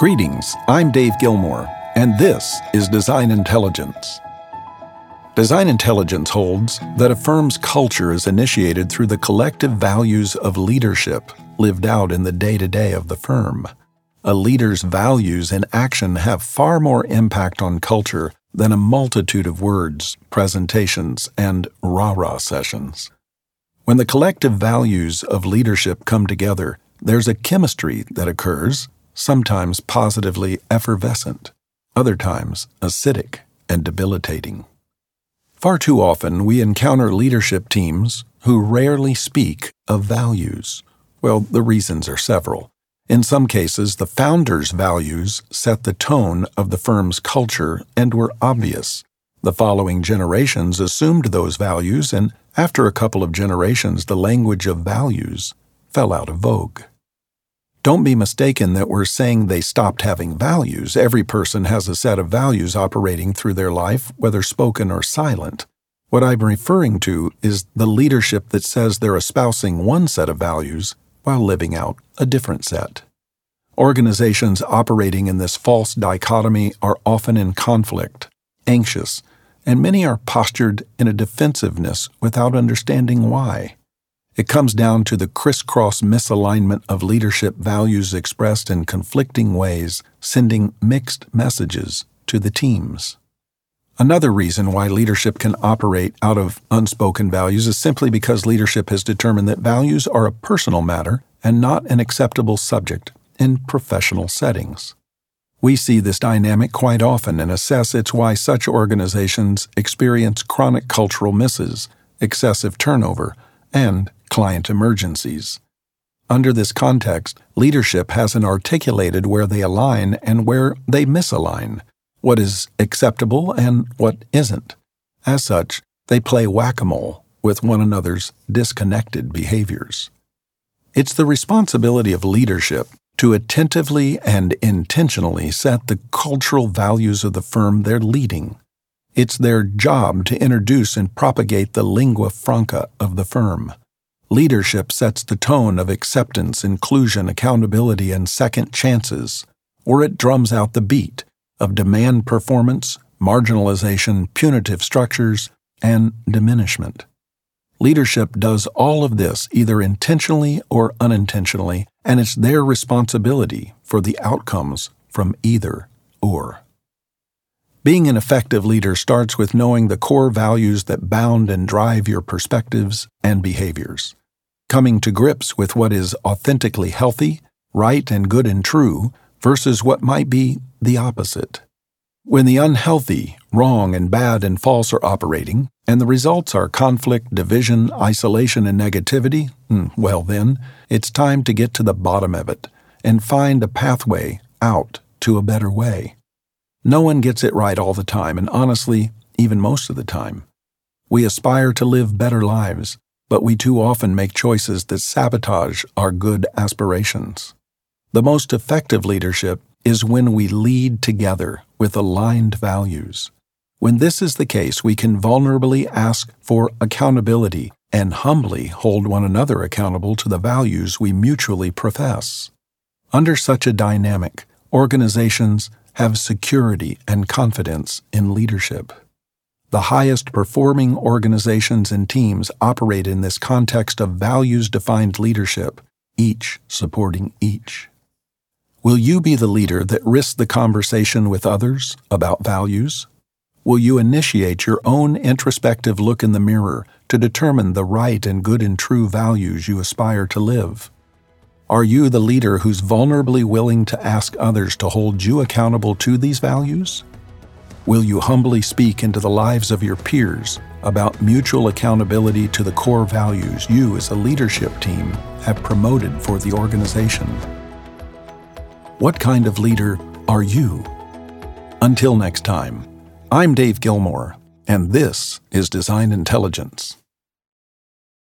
Greetings, I'm Dave Gilmore, and this is Design Intelligence. Design Intelligence holds that a firm's culture is initiated through the collective values of leadership lived out in the day to day of the firm. A leader's values in action have far more impact on culture than a multitude of words, presentations, and rah rah sessions. When the collective values of leadership come together, there's a chemistry that occurs sometimes positively effervescent, other times acidic and debilitating. Far too often, we encounter leadership teams who rarely speak of values. Well, the reasons are several. In some cases, the founder's values set the tone of the firm's culture and were obvious. The following generations assumed those values, and after a couple of generations, the language of values fell out of vogue. Don't be mistaken that we're saying they stopped having values. Every person has a set of values operating through their life, whether spoken or silent. What I'm referring to is the leadership that says they're espousing one set of values while living out a different set. Organizations operating in this false dichotomy are often in conflict, anxious, and many are postured in a defensiveness without understanding why. It comes down to the crisscross misalignment of leadership values expressed in conflicting ways, sending mixed messages to the teams. Another reason why leadership can operate out of unspoken values is simply because leadership has determined that values are a personal matter and not an acceptable subject in professional settings. We see this dynamic quite often and assess it's why such organizations experience chronic cultural misses, excessive turnover, and client emergencies. Under this context, leadership hasn't articulated where they align and where they misalign, what is acceptable and what isn't. As such, they play whack a mole with one another's disconnected behaviors. It's the responsibility of leadership to attentively and intentionally set the cultural values of the firm they're leading. It's their job to introduce and propagate the lingua franca of the firm. Leadership sets the tone of acceptance, inclusion, accountability, and second chances, or it drums out the beat of demand performance, marginalization, punitive structures, and diminishment. Leadership does all of this either intentionally or unintentionally, and it's their responsibility for the outcomes from either or. Being an effective leader starts with knowing the core values that bound and drive your perspectives and behaviors coming to grips with what is authentically healthy, right, and good and true versus what might be the opposite. When the unhealthy, wrong, and bad and false are operating, and the results are conflict, division, isolation, and negativity, hmm, well, then, it's time to get to the bottom of it and find a pathway out to a better way. No one gets it right all the time, and honestly, even most of the time. We aspire to live better lives, but we too often make choices that sabotage our good aspirations. The most effective leadership is when we lead together with aligned values. When this is the case, we can vulnerably ask for accountability and humbly hold one another accountable to the values we mutually profess. Under such a dynamic, organizations have security and confidence in leadership. The highest performing organizations and teams operate in this context of values defined leadership, each supporting each. Will you be the leader that risks the conversation with others about values? Will you initiate your own introspective look in the mirror to determine the right and good and true values you aspire to live? Are you the leader who's vulnerably willing to ask others to hold you accountable to these values? Will you humbly speak into the lives of your peers about mutual accountability to the core values you as a leadership team have promoted for the organization? What kind of leader are you? Until next time, I'm Dave Gilmore, and this is Design Intelligence.